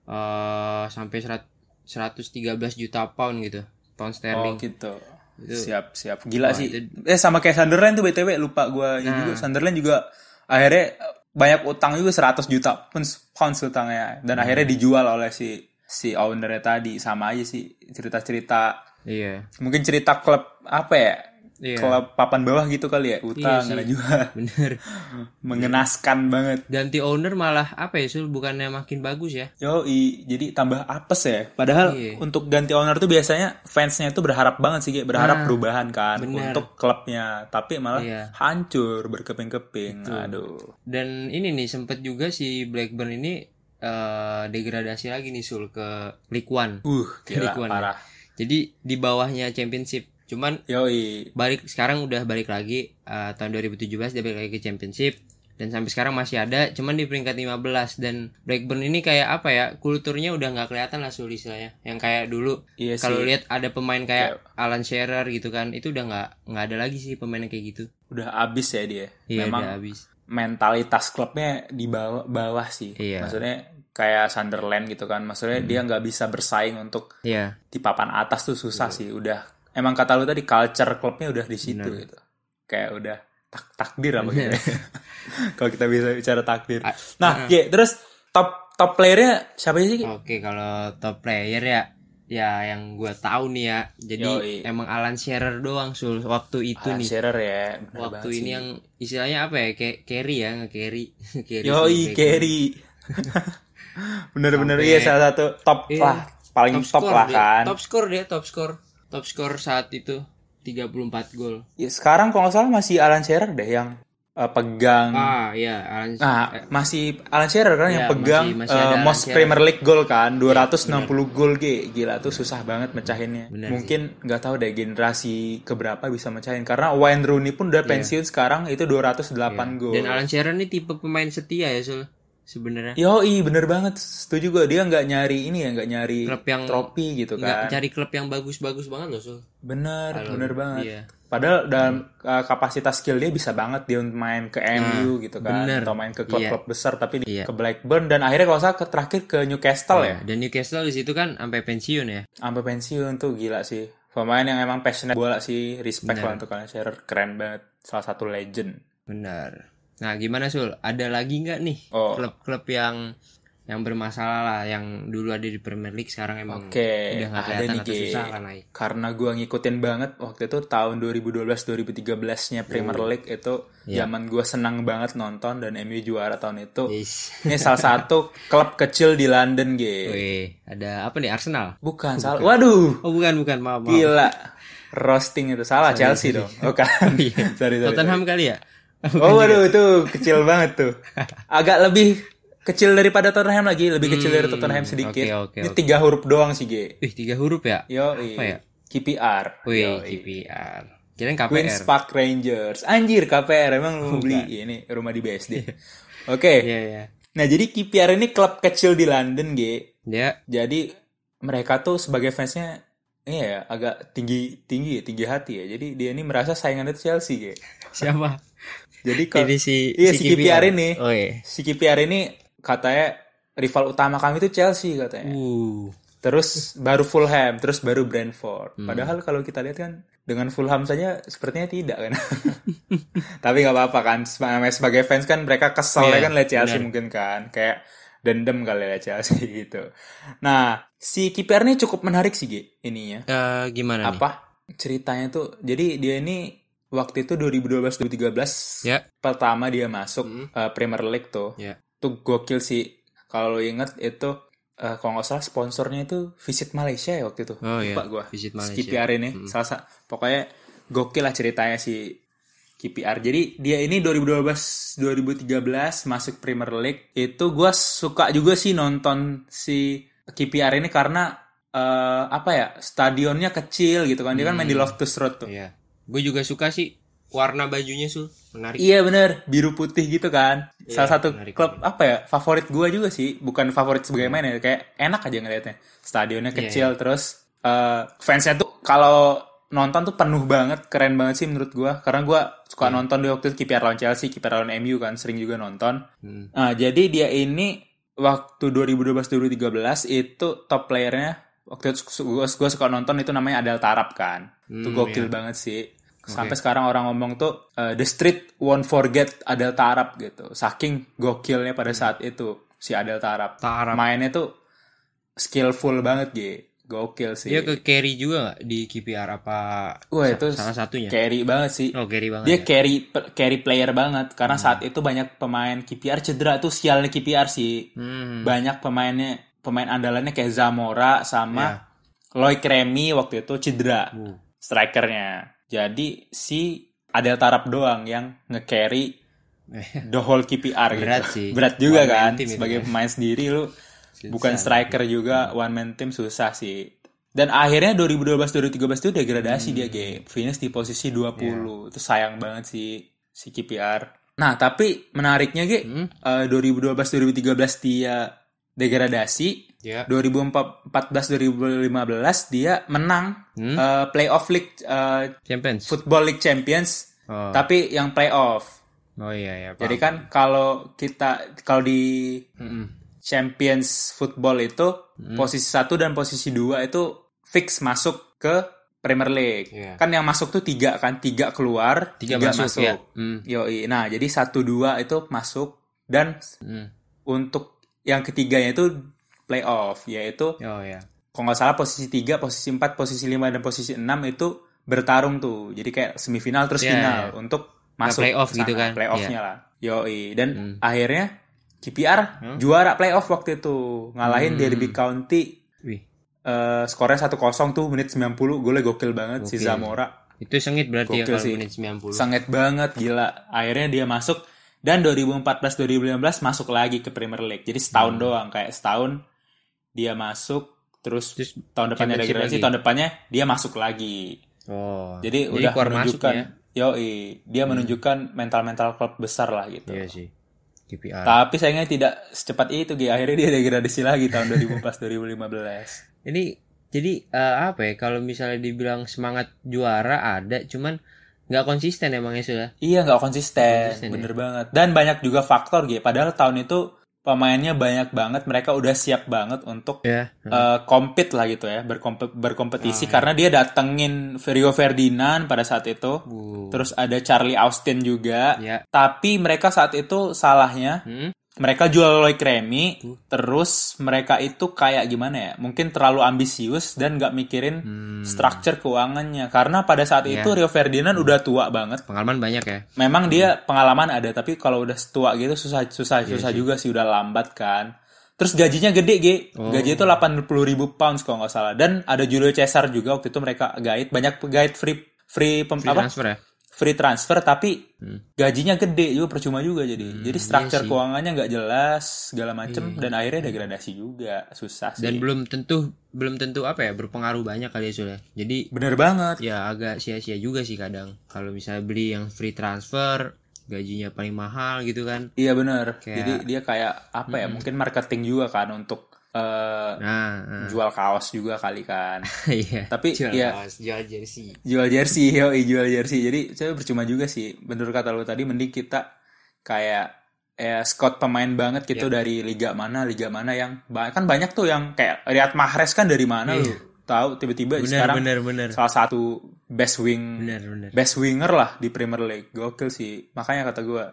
uh, sampai serat- 113 juta pound gitu, pound Oh sterling. gitu. Itu- Siap siap. Gila Wah, sih. itu- Eh sama kayak Sunderland tuh BTW lupa gua Nah. juga Sunderland juga akhirnya banyak utang juga 100 juta pounds, pounds utangnya dan Hmm. akhirnya dijual oleh si si ownernya tadi sama aja sih cerita-cerita Iya. mungkin cerita klub apa ya Iya. klub papan bawah gitu kali ya. Iya nggak sih. juga Bener. mengenaskan banget. Ganti owner malah apa ya Sul? Bukannya makin bagus ya? Yo, jadi tambah apes ya. Padahal Iya. untuk ganti owner tuh biasanya fansnya tuh berharap banget sih, berharap Nah, perubahan kan bener. untuk klubnya. Tapi malah Iya. hancur berkeping-keping. Aduh. Dan ini nih sempet juga si Blackburn ini eh, degradasi lagi nih Sul ke League One. Uh, gila, Likuan ya. parah. Jadi di bawahnya Championship. Cuman Yoi. balik sekarang udah balik lagi eh, tahun 2017 dia balik lagi ke Championship dan sampai sekarang masih ada cuman di peringkat 15 dan Blackburn ini kayak apa ya kulturnya udah nggak kelihatan lah Sul istilahnya yang kayak dulu Iya kalau lihat ada pemain kayak Alan Shearer gitu kan itu udah nggak nggak ada lagi sih pemain kayak gitu Udah abis ya dia. iya Memang udah habis mentalitas klubnya di bawah, bawah sih. Iya. Maksudnya kayak Sunderland gitu kan. Maksudnya Hmm. dia nggak bisa bersaing untuk iya di papan atas tuh susah sih. Udah emang kata lu tadi culture klubnya udah di situ Bener. gitu. Kayak udah tak takdir apa gitu. Kalau kita bisa bicara takdir. A- Nah, Ge, terus top top playernya siapa sih? Oke kalau top player ya ya yang gue tahu nih ya jadi Yoi. emang Alan Shearer doang sul waktu itu Alan nih Shearer ya. bener waktu ini sih. yang istilahnya apa ya kayak carry ya nge-carry carry Yoi, carry. Bener-bener iya salah satu top Iya. lah, paling top, score lah dia. kan. top score dia top score top score saat itu 34 gol Ya, sekarang kalau nggak salah masih Alan Shearer deh yang eh, pegang. ah iya Alan Nah, masih Alan Shearer kan yang Iya, pegang masih- masih eh, Alan most Shearer. Premier League goal kan, 260 gol G. Gila tuh susah banget mecahinnya. Bener Mungkin nggak tahu deh generasi keberapa bisa mecahin karena Wayne Rooney pun udah pensiun sekarang itu 208 gol. Iya. dan Alan Shearer ini tipe pemain setia ya sul sebenarnya Yoi, bener banget. Setuju gue. Dia nggak nyari ini ya, nggak nyari Klub yang trofi gitu nggak kan. cari klub yang bagus-bagus banget loh sul Bener, Kalau- bener banget. iya. Padahal dalam uh, kapasitas skill dia bisa banget dia main ke MU gitu kan, bener. atau main ke klub-klub besar tapi di- Iya. ke Blackburn dan akhirnya kalau salah ke terakhir ke Newcastle ya, Iya, dan Newcastle di situ kan sampai pensiun ya sampai pensiun tuh gila sih. Pemain yang emang passionate bola sih, respect lah untuk kalian share, keren banget, salah satu legend. benar nah gimana sul ada lagi nggak nih Oh. klub-klub yang yang bermasalah lah yang dulu ada di Premier League sekarang emang Oke, udah nggak ada kelihatan nih, atau susah kan naik Karena gua ngikutin banget waktu itu tahun 2012-2013-nya Premier Oh. League itu Iya. zaman gua senang banget nonton dan MU juara tahun itu. Yes. Ini salah satu klub kecil di London, G. Wih, ada apa nih Arsenal? Bukan, salah. Waduh, Oh bukan bukan maaf maaf. gila. Roasting itu salah Chelsea dong. Oh kan. sorry, sorry, sorry. Tottenham kali ya? Oh waduh itu kecil banget tuh. Agak lebih kecil daripada Tottenham lagi, lebih kecil dari Tottenham sedikit. Hmm, oke, oke, Ini oke. tiga huruf doang sih, G. Wih tiga huruf ya? Yo, Apa ya? KPR. Wih. KPR. Kirain KPR. Queens Park Rangers. Anjir KPR emang lu beli ini rumah di BSD. Oke. Iya iya. Nah, jadi KPR ini klub kecil di London, G. Dia Jadi mereka tuh sebagai fansnya iya ya, agak tinggi tinggi ya, tinggi hati ya. Jadi dia ini merasa saingan itu Chelsea, G. siapa? Jadi kalau Ini si iya si KPR ini, Oh iya. si KPR ini katanya rival utama kami itu Chelsea katanya. Uh. Terus baru Fulham, terus baru Brentford. Hmm. Padahal kalau kita lihat kan dengan Fulham saja sepertinya tidak kan. Tapi nggak apa-apa kan. Sebagai fans kan mereka kesel Iya, ya kan lihat Chelsea benar. mungkin kan. Kayak dendam kali lihat Chelsea gitu. Nah, si KPR ini cukup menarik sih Gi, ininya. Eh, gimana nih? Apa ceritanya tuh? Jadi dia ini waktu itu 2012-2013 Ya. pertama dia masuk Mm. uh, Premier League tuh. Ya. Tuh gokil sih. Kalau lo inget itu uh, kalau nggak salah sponsornya itu Visit Malaysia ya waktu itu. Oh iya. Lupa gua. Visit Si Malaysia. KPR ini salah sa- pokoknya gokil lah ceritanya si KPR. Jadi dia ini 2012 2013 masuk Premier League. Itu gua suka juga sih nonton si KPR ini karena eh, apa ya? Stadionnya kecil gitu kan. Dia kan main di Loftus Road tuh. Iya. Gue juga suka sih warna bajunya sul menarik. Iya bener, biru putih gitu kan. Iya, Salah satu menarik. klub apa ya favorit gua juga sih, bukan favorit sebagai main ya, kayak enak aja ngeliatnya. Stadionnya Iya, kecil, terus eh, fansnya tuh kalau nonton tuh penuh banget, keren banget sih menurut gua. Karena gua suka Iya. nonton di waktu itu KPR lawan Chelsea, KPR lawan MU kan, sering juga nonton. Hmm. Nah, jadi dia ini waktu 2012-2013 itu top playernya waktu itu gue suka nonton itu namanya Adel Tarap kan. itu Hmm, gokil banget sih. Sampai sekarang orang ngomong tuh uh, the street won't forget Adel Tarap gitu. Saking gokilnya pada saat itu si Adel Tarap. Tarap. Mainnya tuh skillful banget gitu. gokil sih. Dia ke carry juga nggak di KPR apa Wah, itu salah satunya? carry banget sih. Oh carry banget. Dia ya? carry carry player banget karena saat itu banyak pemain KPR cedera tuh sialnya KPR sih. Hmm. Banyak pemainnya pemain andalannya kayak Zamora sama Loic Remy waktu itu cedera Uh. strikernya. Jadi si Adel Tarap doang yang nge-carry the whole KPR Berat gitu. sih. Berat juga One kan sebagai ya. pemain sendiri lu Susah. bukan striker juga one man team susah sih. Dan akhirnya 2012 2013 itu degradasi dia Hmm. Ge. Finish di posisi 20. Iya. Itu sayang banget sih si KPR. Nah, tapi menariknya Ge, Hmm? eh, 2012 2013 dia degradasi. Ya. 2014 2015 dia menang Hmm? eh, playoff league eh, Champions. football league champions Oh. tapi yang playoff. oh iya ya. Jadi kan kalau kita kalau di Champions Football itu Hmm. posisi satu dan posisi dua itu fix masuk ke Premier League. Iya. Kan yang masuk tuh tiga kan, tiga keluar, Tiga masuk, ya. Hmm. Yoi. Nah jadi satu dua itu masuk dan Hmm. untuk yang ketiganya itu playoff, yaitu Oh ya. kalau nggak salah posisi tiga, posisi empat, posisi lima dan posisi enam itu bertarung tuh. Jadi kayak semifinal terus Iya, final iya. untuk masuk playoff ke sana, gitu kan. Playoffnya lah. Yoi. Dan Hmm. akhirnya KPR juara playoff waktu itu ngalahin Derby County Wih. eh skornya 1-0 tuh menit 90 golnya gokil banget si Gokil. Zamora Itu sengit berarti ya Gokil kalau sih. menit 90. sangat banget gila akhirnya dia masuk dan 2014 2015 masuk lagi ke Premier League jadi setahun doang kayak setahun dia masuk terus, Terus tahun depannya degradasi lagi. tahun depannya dia masuk lagi Oh. jadi, udah keluar masuk menunjukkan ya. yoi dia menunjukkan mental-mental klub besar lah gitu Iya sih. KPR. tapi sayangnya tidak secepat itu Gi. akhirnya dia degradasi lagi tahun 2014 2015 Ini jadi eh, apa ya kalau misalnya dibilang semangat juara ada cuman nggak konsisten emangnya sudah. Iya nggak konsisten, Konsisten, ya. bener banget. Dan banyak juga faktor gitu. Padahal tahun itu pemainnya banyak banget, mereka udah siap banget untuk Ya. eh, compete lah gitu ya, berkompe- berkompetisi Ah, iya. karena dia datengin Rio Ferdinand pada saat itu. Uh. Terus ada Charlie Austin juga. Ya. Tapi mereka saat itu salahnya Hmm? Mereka jual Loic Remy, Tuh. terus mereka itu kayak gimana ya? Mungkin terlalu ambisius dan nggak mikirin Hmm. structure keuangannya. Karena pada saat Iya. itu Rio Ferdinand udah tua banget. Pengalaman banyak ya. Memang dia pengalaman ada, tapi kalau udah tua gitu susah susah Iya susah juga sih udah lambat kan. Terus gajinya gede, G. Oh. Gaji itu 80 ribu pounds kalau nggak salah. Dan ada Julio Cesar juga waktu itu mereka guide banyak guide free free, pem- Free apa? transfer ya. Free transfer tapi Hmm. gajinya gede juga percuma juga jadi. jadi structure iya sih. keuangannya nggak jelas segala macem Iya. dan akhirnya degradasi juga susah sih. Dan belum tentu belum tentu apa ya berpengaruh banyak kali ya sudah. Jadi Bener banget. ya agak sia-sia juga sih kadang kalau misalnya beli yang free transfer gajinya paling mahal gitu kan. Iya bener. Kayak- Jadi dia kayak apa ya? Mungkin marketing juga kan untuk eh, Nah, nah. jual kaos juga kali kan. iya. Tapi, jual ya- kaos, jual jersey. jual jersey, yoi jual jersey. Jadi saya percuma juga sih. Bener kata lu tadi, mending kita kayak ya scout pemain banget gitu dari liga mana, liga mana yang kan banyak tuh yang kayak Riyad Mahrez kan dari mana lu tahu tiba-tiba Bener sekarang bener bener. salah satu best wing Bener bener. best winger lah di Premier League. Gokil sih. Makanya kata gue.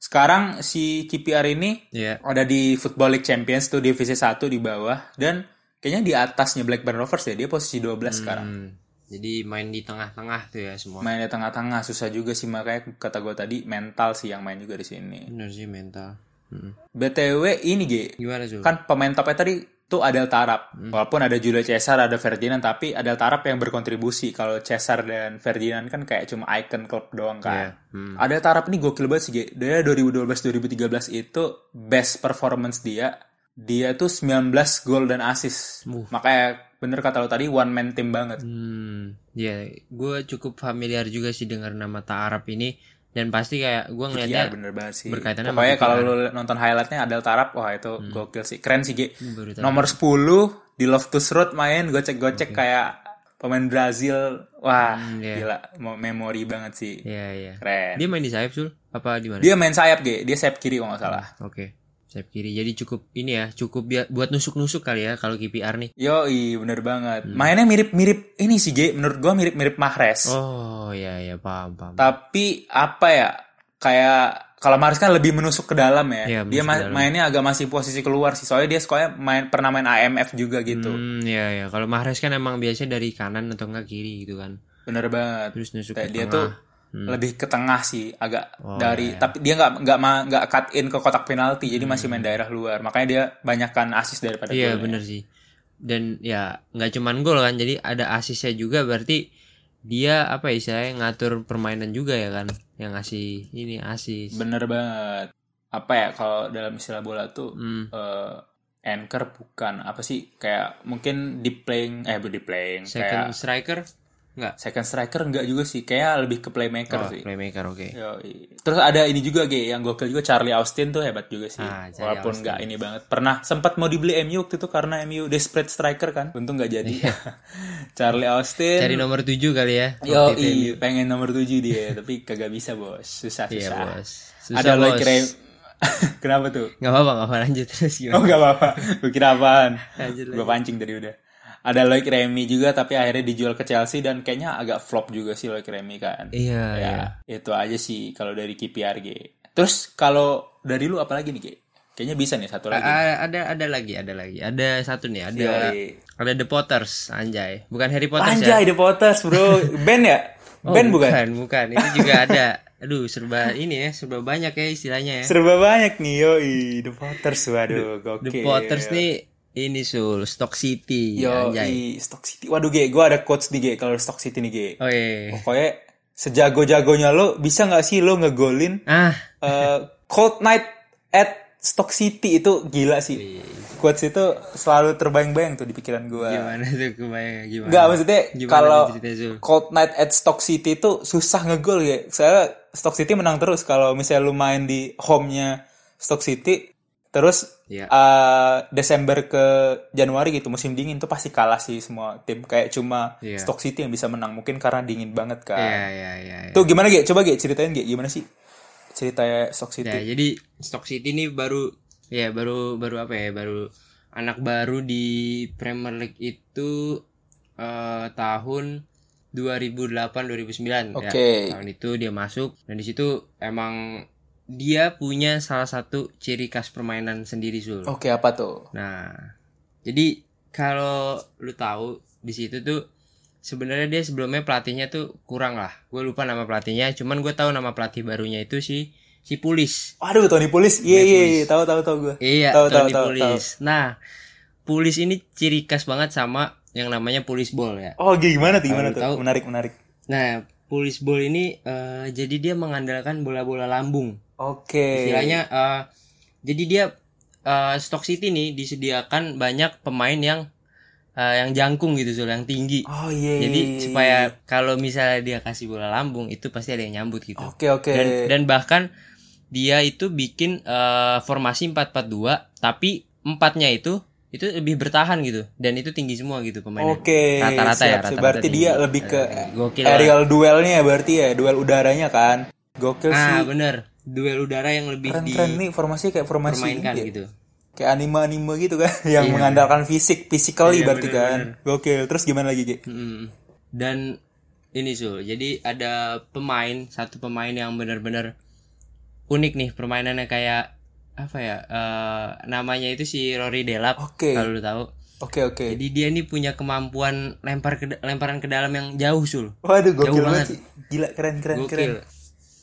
Sekarang si KPR ini Iya. ada di Football League Champions tuh divisi 1 di bawah dan kayaknya di atasnya Blackburn Rovers ya. Dia posisi 12 sekarang. Hmm, Jadi main di tengah-tengah tuh ya semua. Main di tengah-tengah susah juga sih makanya kata gue tadi mental sih yang main juga di sini. Bener sih mental. Hmm. BTW ini G, Gimana tuh? kan pemain topnya tadi tuh Adel Tarap. Walaupun ada Julio Cesar, ada Ferdinand, tapi Adel Tarap yang berkontribusi. Kalau Cesar dan Ferdinand kan kayak cuma icon klub doang kan. Hmm. Adel Tarap ini gokil banget sih. Dia 2012-2013 itu best performance dia. Dia tuh 19 gol dan assist. Uh. Makanya bener kata lo tadi one man team banget. Hmm, ya, gue cukup familiar juga sih dengar nama Taarab ini dan pasti kayak gue Iya ngeliatnya bener banget sih. berkaitannya Pokoknya kalau lu nonton highlightnya Adel Tarap, wah itu gokil sih. Keren sih, G. Hmm. Nomor 10 di Loftus Road main gocek-gocek kayak pemain Brazil. Wah, Hmm, iya. gila. Mo- Memori banget sih. Iya iya. Keren. Dia main di sayap sul? Apa di mana? Dia main sayap, G. Dia sayap kiri kalau nggak salah. Oke. Sayap kiri. Jadi cukup ini ya, cukup bia- buat nusuk-nusuk kali ya kalau KPR nih. Yoi, bener banget. Mainnya mirip-mirip ini sih, G. Menurut gua mirip-mirip Mahrez. Oh iya iya paham paham. Tapi apa ya? Kayak kalau Mahrez kan lebih menusuk ke dalam ya. Iya, dia ma- dalam. mainnya agak masih posisi keluar sih. Soalnya dia sekolahnya main pernah main AMF juga gitu. Hmm, ya ya. Kalau Mahrez kan emang biasanya dari kanan atau enggak kiri gitu kan. Bener banget. Terus nusuk Kayak ke dia tengah. tuh lebih ke tengah sih, agak Oh, dari iya. tapi dia nggak nggak nggak cut in ke kotak penalti, jadi masih main daerah luar. Makanya dia banyakkan assist daripada Hmm. Iya bener sih. Dan ya nggak cuman gol kan, jadi ada asisnya juga berarti dia apa ya istilahnya ngatur permainan juga ya kan, yang ngasih ini asis. Bener banget. Apa ya kalau dalam istilah bola tuh Hmm. eh, anchor bukan apa sih kayak mungkin deep playing eh deep playing Second kayak striker nggak? second striker enggak juga sih kayak lebih ke playmaker Oh, sih. playmaker oke. Yoi. Terus ada ini juga Ge, yang gokil juga Charlie Austin tuh hebat juga sih. Ah, Walaupun Austin. nggak ini banget. Pernah sempat mau dibeli MU waktu itu karena MU desperate striker kan. Untung nggak jadi. Charlie Austin. Iya. Cari nomor 7 kali ya. Yo, pengen nomor 7 dia, tapi kagak bisa, Bos. Susah, Iya susah. bos. Susah ada. Loic. Kenapa tuh? Nggak apa-apa, nggak apa lanjut terus Oh, gimana? nggak apa-apa. Gue kira apaan? Gue pancing tadi udah. Ada Loic Remy juga tapi akhirnya dijual ke Chelsea dan kayaknya agak flop juga sih Loic Remy kan. Iya, ya, iya. itu aja sih kalau dari KPR G. Terus kalau dari lu apa lagi nih, G? Kayaknya bisa nih satu lagi. A- ada ada lagi, ada lagi. Ada satu nih, ada Yoi. ada The Potters, anjay. Bukan Harry Potter ya. Anjay, The Potters, Bro. band ya? Oh, band bukan? bukan, bukan. Ini juga ada. Aduh, serba ini ya, serba banyak ya istilahnya ya. Serba banyak nih, yoi. The Potters, waduh, gokil. The Potters nih ini sul Stock City, Yo, anjay. Stock City. Waduh, G, gue ada quotes nih, G, kalau Stock City nih, G. Oh iya. Pokoknya sejago-jagonya lo, bisa nggak sih lo ngegolin Ah, eh, Cold Night at Stock City itu gila sih. Quotes itu selalu terbayang-bayang tuh di pikiran gue. gimana tuh kebayang gimana? Enggak, maksudnya Gimana kalau? Cold Night at Stock City itu susah ngegol ya. Saya Stock City menang terus kalau misalnya lu main di home-nya Stock City terus Iya. eh, Desember ke Januari gitu musim dingin tuh pasti kalah sih semua tim kayak cuma Iya. Stock City yang bisa menang mungkin karena dingin banget kan. Iya, iya, iya. iya. Tuh gimana Ge? Coba Ge ceritain Ge gimana sih ceritanya Stock City? Ya, jadi Stock City ini baru ya baru baru apa ya? Baru anak baru di Premier League itu eh, tahun 2008 2009 Oke. ya. Tahun itu dia masuk dan di situ emang dia punya salah satu ciri khas permainan sendiri Sul. Oke, apa tuh? Nah, jadi kalau lu tahu di situ tuh sebenarnya dia sebelumnya pelatihnya tuh kurang lah. Gue lupa nama pelatihnya, cuman gue tahu nama pelatih barunya itu si si Pulis. Aduh, Tony Pulis. Iya, Iya, iya, tahu tahu tahu gue. Iya, Tahu, tahu, Tony tahu, Pulis. Nah, Pulis ini ciri khas banget sama yang namanya Pulis Ball ya. Oh, gimana tuh? Gimana Tahu, tuh? tahu. Menarik, menarik. Nah, Pulis Ball ini eh, jadi dia mengandalkan bola-bola lambung. Oke. Istilahnya eh, jadi dia eh, Stock City nih disediakan banyak pemain yang eh, yang jangkung gitu Zul, yang tinggi. Oh iya. Jadi supaya kalau misalnya dia kasih bola lambung itu pasti ada yang nyambut gitu. Oke oke. Dan dan bahkan dia itu bikin eh, formasi 4-4-2 tapi empatnya itu itu lebih bertahan gitu dan itu tinggi semua gitu pemainnya. Oke. Rata-rata ya, rata-rata Berarti tinggi. dia lebih ke gokil lah. aerial duelnya ya berarti ya, duel udaranya kan. Gokil Ah, sih. bener. Duel udara yang lebih Keren-keren nih formasi kayak formasi dipermainkan ini ya. gitu. Kayak anime-anime gitu kan yang Iya. mengandalkan fisik, physically Iya, berarti bener, kan. Gokil. Terus gimana lagi? Mm. Dan ini Sul, jadi ada pemain, satu pemain yang benar-benar unik nih permainannya kayak apa ya? eh, namanya itu si Rory Delap. Oke. Kalau lu tahu. Oke oke. Jadi dia ini punya kemampuan lempar ke, lemparan ke dalam yang jauh Sul. Waduh, gokil Jauh banget sih. Gila keren keren keren. Gokil.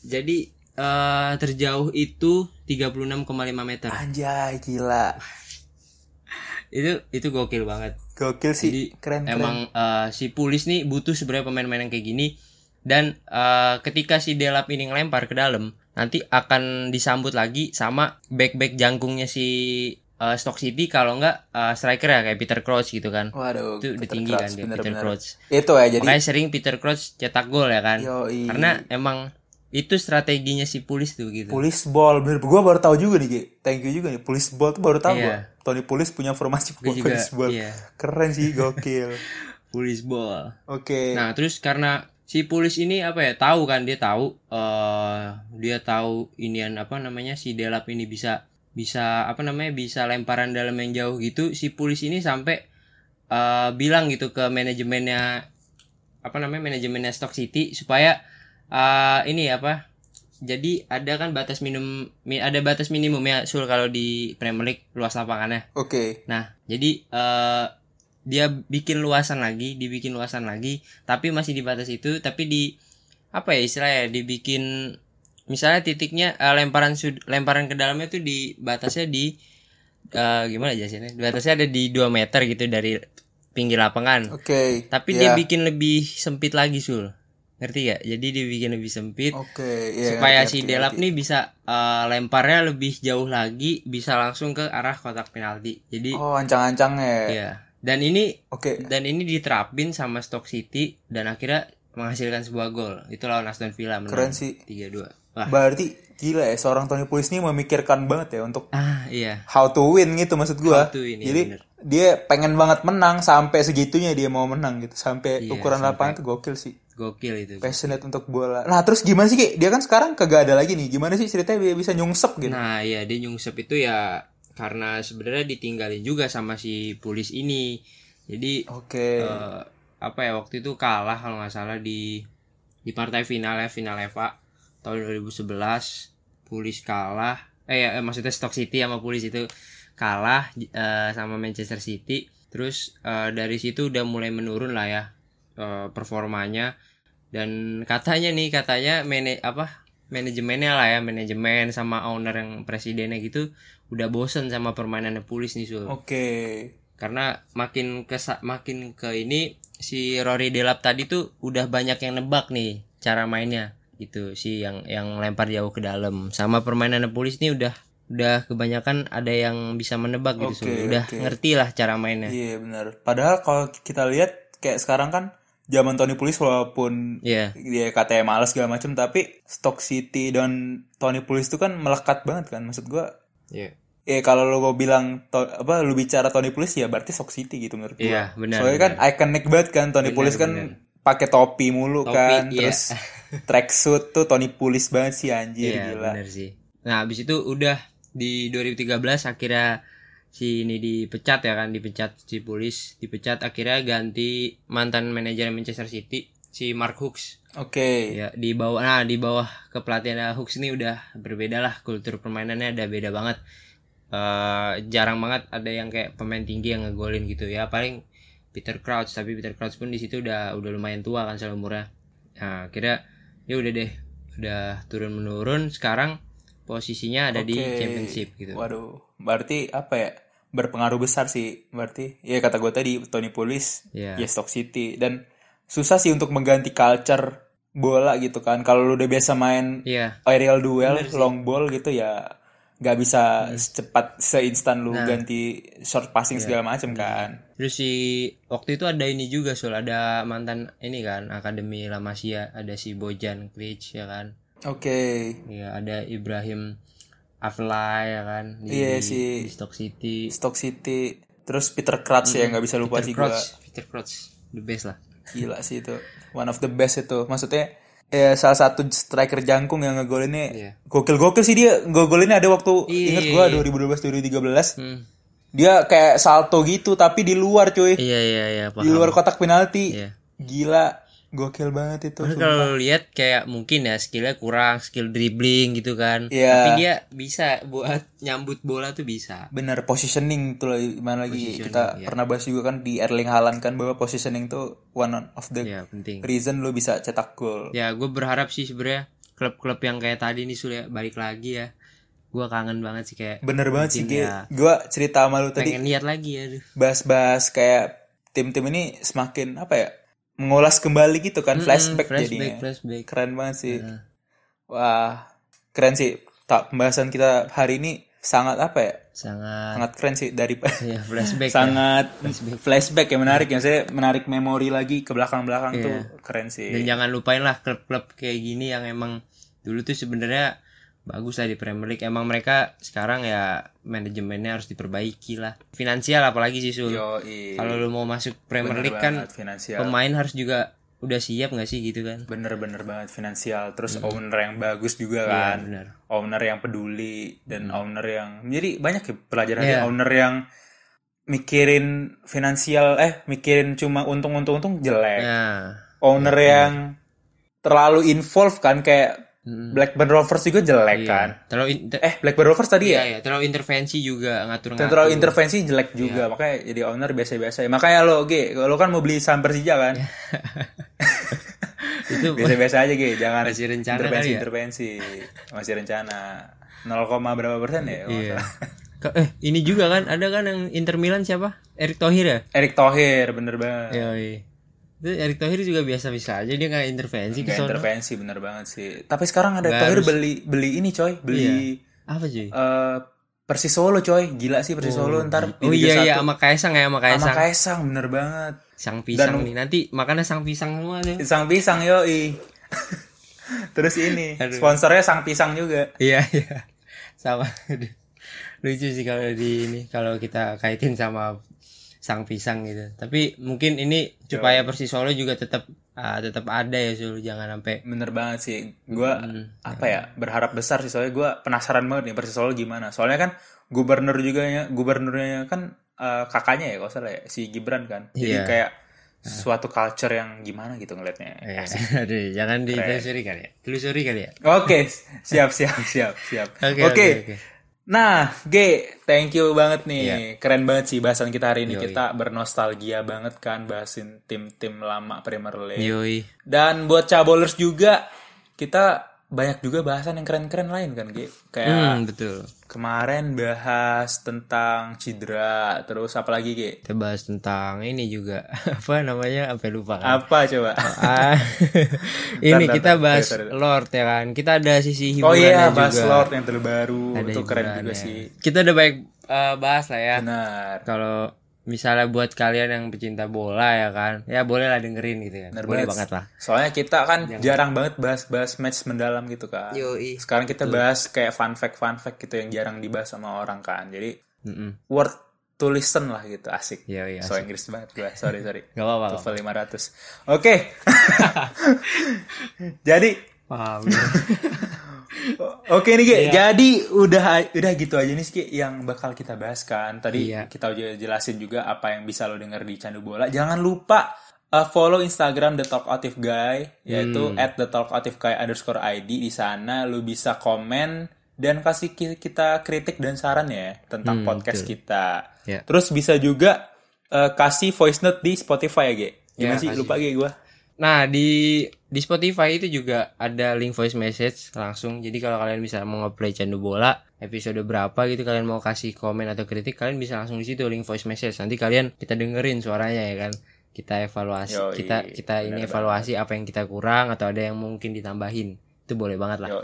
Jadi eh, terjauh itu 36,5 meter. Anjay, gila. Itu itu gokil banget. Gokil sih. Jadi keren keren. emang eh, si Pulis nih butuh sebenarnya pemain-pemain yang kayak gini dan eh, ketika si Delap ini ngelempar ke dalam nanti akan disambut lagi sama back-back jangkungnya si eh, Stock City kalau enggak eh, striker ya kayak Peter Crouch gitu kan. Waduh, Itu udah Peter tinggi Crouch, kan dia Peter bener-bener. Crouch. Itu ya jadi Makanya sering Peter Crouch cetak gol ya kan. Yoi. Karena emang itu strateginya si Pulis tuh gitu. Police ball, bener. Gue baru tahu juga nih, Ki. Thank you juga nih. Police ball tuh baru tahu Iya. gua. Tony Police punya formasi Gua juga, police ball. iya. Keren sih, gokil. Pulis ball. Oke. Nah, terus karena si Pulis ini apa ya tahu kan dia tahu eh dia tahu inian apa namanya si Delap ini bisa bisa apa namanya bisa lemparan dalam yang jauh gitu si Pulis ini sampai eh bilang gitu ke manajemennya apa namanya manajemennya Stock City supaya eh ini apa jadi ada kan batas minimum mi- ada batas minimum ya sul kalau di Premier League luas lapangannya. Oke. Nah, jadi eh dia bikin luasan lagi, dibikin luasan lagi, tapi masih di batas itu, tapi di apa ya istilahnya dibikin misalnya titiknya eh, lemparan sud lemparan ke dalamnya tuh di batasnya di eh, gimana jelasinnya? Batasnya ada di 2 meter gitu dari pinggir lapangan. Oke. Tapi Iya. dia bikin lebih sempit lagi, Sul. Ngerti gak? Jadi dibikin lebih sempit Oke, iya, supaya ngerti, si ngerti, Delap ngerti. nih bisa eh, lemparnya lebih jauh lagi, bisa langsung ke arah kotak penalti. Jadi Oh, ancang-ancangnya. ya. Iya. Dan ini Oke. dan ini diterapin sama Stoke City dan akhirnya menghasilkan sebuah gol. Itu lawan Aston Villa menang Keren sih. 3-2. Wah. Berarti gila ya seorang Tony Pulis ini memikirkan banget ya untuk Ah, iya. how to win gitu maksud gua. How to win, iya, Jadi bener. dia pengen banget menang sampai segitunya dia mau menang gitu. Sampai Iya, ukuran sampai- lapangan tuh gokil sih. Gokil itu. Passionate untuk bola. Nah, terus gimana sih, Ki? Dia kan sekarang kagak ada lagi nih. Gimana sih ceritanya dia bisa nyungsep gitu? Nah, iya dia nyungsep itu ya karena sebenarnya ditinggalin juga sama si Pulis ini. Jadi Oke. eh, apa ya waktu itu kalah kalau nggak salah di di partai final ya final FA tahun 2011 Pulis kalah eh, ya, eh, maksudnya Stock City sama Pulis itu kalah eh, sama Manchester City terus eh, dari situ udah mulai menurun lah ya performanya dan katanya nih katanya mane apa manajemennya lah ya manajemen sama owner yang presidennya gitu udah bosen sama permainannya Pulis nih Sul Oke. karena makin ke makin ke ini si Rory Delap tadi tuh udah banyak yang nebak nih cara mainnya gitu si yang yang lempar jauh ke dalam sama permainan Pulis nih udah udah kebanyakan ada yang bisa menebak gitu Oke, Sul. udah oke. ngerti lah cara mainnya Iya benar. Padahal kalau kita lihat kayak sekarang kan zaman Tony Pulis walaupun Iya dia katanya males segala macam tapi Stock City dan Tony Pulis itu kan melekat banget kan maksud gua iya eh kalau lo gue bilang to- apa lu bicara Tony Pulis ya berarti Stock City gitu menurut gua Iya, benar, soalnya kan iconic banget kan Tony Benar, Pulis kan benar. pakai topi mulu Topi, kan iya. terus tracksuit tuh Tony Pulis banget sih anjir Iya gila bener sih. Nah habis itu udah di 2013 akhirnya si ini dipecat ya kan dipecat si Pulis dipecat akhirnya ganti mantan manajer Manchester City si Mark Hughes. Oke. Ya di bawah nah di bawah kepelatihan Hughes ini udah berbeda lah kultur permainannya ada beda banget. Eh jarang banget ada yang kayak pemain tinggi yang ngegolin gitu ya paling Peter Crouch tapi Peter Crouch pun di situ udah udah lumayan tua kan soal umurnya nah kira ya udah deh udah turun menurun sekarang posisinya ada di Oke. championship gitu. Waduh berarti apa ya? Berpengaruh besar sih berarti. Ya kata gue tadi Tony Pulis ya ya Stock City. Dan susah sih untuk mengganti culture bola gitu kan. Kalau lu udah biasa main iya. aerial duel Bener sih. Hmm. long ball gitu ya nggak bisa secepat seinstan lu Nah. ganti short passing segala macam kan. Terus si waktu itu ada ini juga soal ada mantan ini kan akademi La Masia ada si Bojan Klic ya kan? Oke. Ya ada Ibrahim Afellay ya kan? Di, Iya, si- di Stock City. Stock City. Terus Peter Crouch ya nggak bisa lupa Peter sih gua. Crouch Peter Crouch the best lah. Gila sih itu. One of the best itu. Maksudnya ya salah satu striker jangkung yang ngegolinnya Iya. gokil-gokil sih dia. Ngegolinnya ada waktu Iya, inget iya, gua iya. 2012 2013 hmm. dia kayak salto gitu tapi di luar cuy. Iya iya iya paham. Di luar kotak penalti. Iya. gila gokil banget itu kalau lihat kayak mungkin ya skillnya kurang skill dribbling gitu kan. Iya. tapi dia bisa buat nyambut bola tuh bisa. Bener positioning tuh lah, gimana lagi? Kita iya. pernah bahas juga kan di Erling Haaland kan bahwa positioning tuh one of the ya penting. reason lu bisa cetak gol. Ya gue berharap sih sebenarnya klub-klub yang kayak tadi nih Sul ya balik lagi ya. Gue kangen banget sih kayak bener banget sih ya. gua cerita sama lu tadi pengen lihat lagi ya bahas-bahas kayak tim-tim ini semakin apa ya mengulas kembali gitu kan flashback, flashback jadinya flashback keren banget sih Heeh. wah keren sih tak pembahasan kita hari ini sangat apa ya sangat sangat keren sih dari ya flashback ya. sangat flashback. ya menarik ya saya menarik memori lagi ke belakang-belakang Iya. tuh keren sih dan jangan lupain lah klub-klub kayak gini yang emang dulu tuh sebenarnya bagus lah di Premier League. Emang mereka sekarang ya manajemennya harus diperbaiki lah. Finansial apalagi sih Sul? Kalau lu mau masuk Premier Bener League kan finansial. pemain harus juga udah siap nggak sih gitu kan? Bener-bener banget finansial. Terus owner yang bagus juga Iya, kan. benar owner yang peduli dan owner yang jadi banyak ya pelajaran Iya. owner yang mikirin finansial eh mikirin cuma untung-untung-untung jelek. Nah owner yang terlalu involve kan kayak Hmm. Blackburn Rovers juga jelek Iya. kan. Terlalu Eh, Blackburn Rovers tadi iya, ya? iya, terlalu intervensi juga ngatur-ngatur. Terlalu intervensi jelek juga, Iya. makanya jadi owner biasa-biasa. Makanya lo, G, lo kan mau beli saham Persija kan? Itu biasa-biasa aja, G. Jangan Masih rencana intervensi, ya? intervensi. Masih rencana. 0, berapa persen ya? Iya. Eh, ini juga kan ada kan yang Inter Milan siapa? Erick Thohir ya? Erick Thohir, bener banget. Iya, iya. Itu Erick Thohir juga biasa-bisa aja dia nggak intervensi Nggak intervensi, bener banget sih. Tapi sekarang ada Nggak Thohir beli beli ini coy, beli Apa cuy? eh Persis Solo coy, gila sih Persis Solo ntar Oh iya iya 1. sama Kaisang ya sama sama Kaisang. Kaisang bener banget. Sang pisang Dan- nih. Nanti makannya sang pisang semua deh. Sang pisang yoi. Terus ini Aduh. sponsornya sang pisang juga. Iya iya. Sama. Lucu sih kalau di ini kalau kita kaitin sama sang pisang gitu. Tapi mungkin ini supaya Persis Solo juga tetap ah, tetap ada ya Sul jangan sampai Bener banget sih. Gua Hmm. apa ya berharap besar sih soalnya gua penasaran banget nih Persis Solo gimana. Soalnya kan gubernur juga ya, gubernurnya kan eh, kakaknya ya kalau salah ya si Gibran kan. Jadi Iya. kayak suatu culture yang gimana gitu ngelihatnya. Eh, aduh, jangan ditelusuri kali ya. Telusuri kali ya. Oke, siap siap siap siap. Oke, Oke. oke, oke. Nah, G, thank you banget nih. Iya. Keren banget sih bahasan kita hari ini. Yoi. Kita bernostalgia banget kan bahasin tim-tim lama Premier League. Yoi. Dan buat cabolers juga kita banyak juga bahasan yang keren-keren lain kan, G. Kayak Hmm, betul. kemarin bahas tentang cedera, terus apa lagi, G? Kita bahas tentang ini juga. Apa namanya? Sampai lupa kan. Apa coba? Ah, ini Bentar, kita bahas. Lord ya kan. Kita ada sisi oh hiburannya iya, juga. bahas Lord yang terbaru. Ada Itu keren juga sih. Kita udah baik eh, bahas lah ya. Benar. Kalau misalnya buat kalian yang pecinta bola ya kan, ya boleh lah dengerin gitu kan. Bener boleh banget. banget lah. Soalnya kita kan jarang banget bahas-bahas match mendalam gitu kan. Yoi. Sekarang kita bahas kayak fun fact fun fact gitu yang jarang dibahas sama orang kan. Jadi Mm-mm. worth to listen lah gitu, asik. Yoi, So Inggris banget gua. Sorry, sorry. Gak apa-apa. TOEFL 500. Oke. Jadi Paham. Oke nih Iya. jadi udah udah gitu aja nih Ki yang bakal kita bahas kan. Tadi Iya. kita udah jelasin juga apa yang bisa lo denger di Candu Bola. Jangan lupa uh, follow Instagram The Talkative Guy yaitu Hmm. at The Talkative Guy underscore ID di sana lo bisa komen dan kasih ki- kita kritik dan saran ya tentang Hmm, podcast betul. kita. Ya. Terus bisa juga uh, kasih voice note di Spotify ya, Ge. Gimana Ya, sih? kasih. Lupa Ge gua. Nah di di Spotify itu juga ada link voice message langsung. Jadi kalau kalian bisa mau nge-play candu bola episode berapa gitu kalian mau kasih komen atau kritik kalian bisa langsung di situ link voice message. Nanti kalian kita dengerin suaranya ya kan. Kita evaluasi Yoi, kita kita ini evaluasi apa yang kita kurang atau ada yang mungkin ditambahin. Itu boleh banget lah. Yo,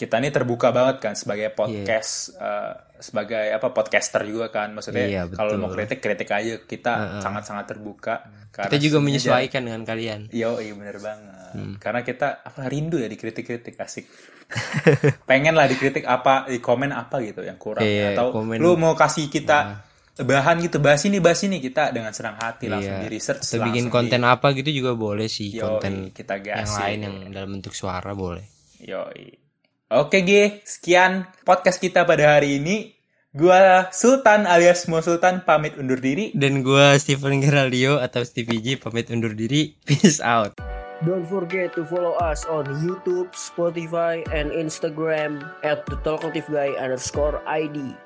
kita ini terbuka banget kan sebagai Iya. podcast eh, sebagai apa podcaster juga kan maksudnya Iya, kalau mau kritik kritik aja kita sangat-sangat terbuka Kita juga menyesuaikan dengan kalian. yo iya bener banget Hmm. karena kita apa rindu ya dikritik-kritik asik pengen lah dikritik apa di komen apa gitu yang kurang Iya, atau komen. lu mau kasih kita bahan gitu bahas ini bahas ini kita dengan senang hati langsung Iya. di research Atau bikin langsung konten apa gitu juga boleh sih Yoi, konten kita yang gasin. lain yang dalam bentuk suara boleh. Yoi. Oke G, sekian podcast kita pada hari ini. Gua Sultan alias Mo Sultan pamit undur diri. Dan gua Steven Geraldio atau Stevie G pamit undur diri. Peace out. Don't forget to follow us on YouTube, Spotify, and Instagram at the Talkative Guy underscore ID.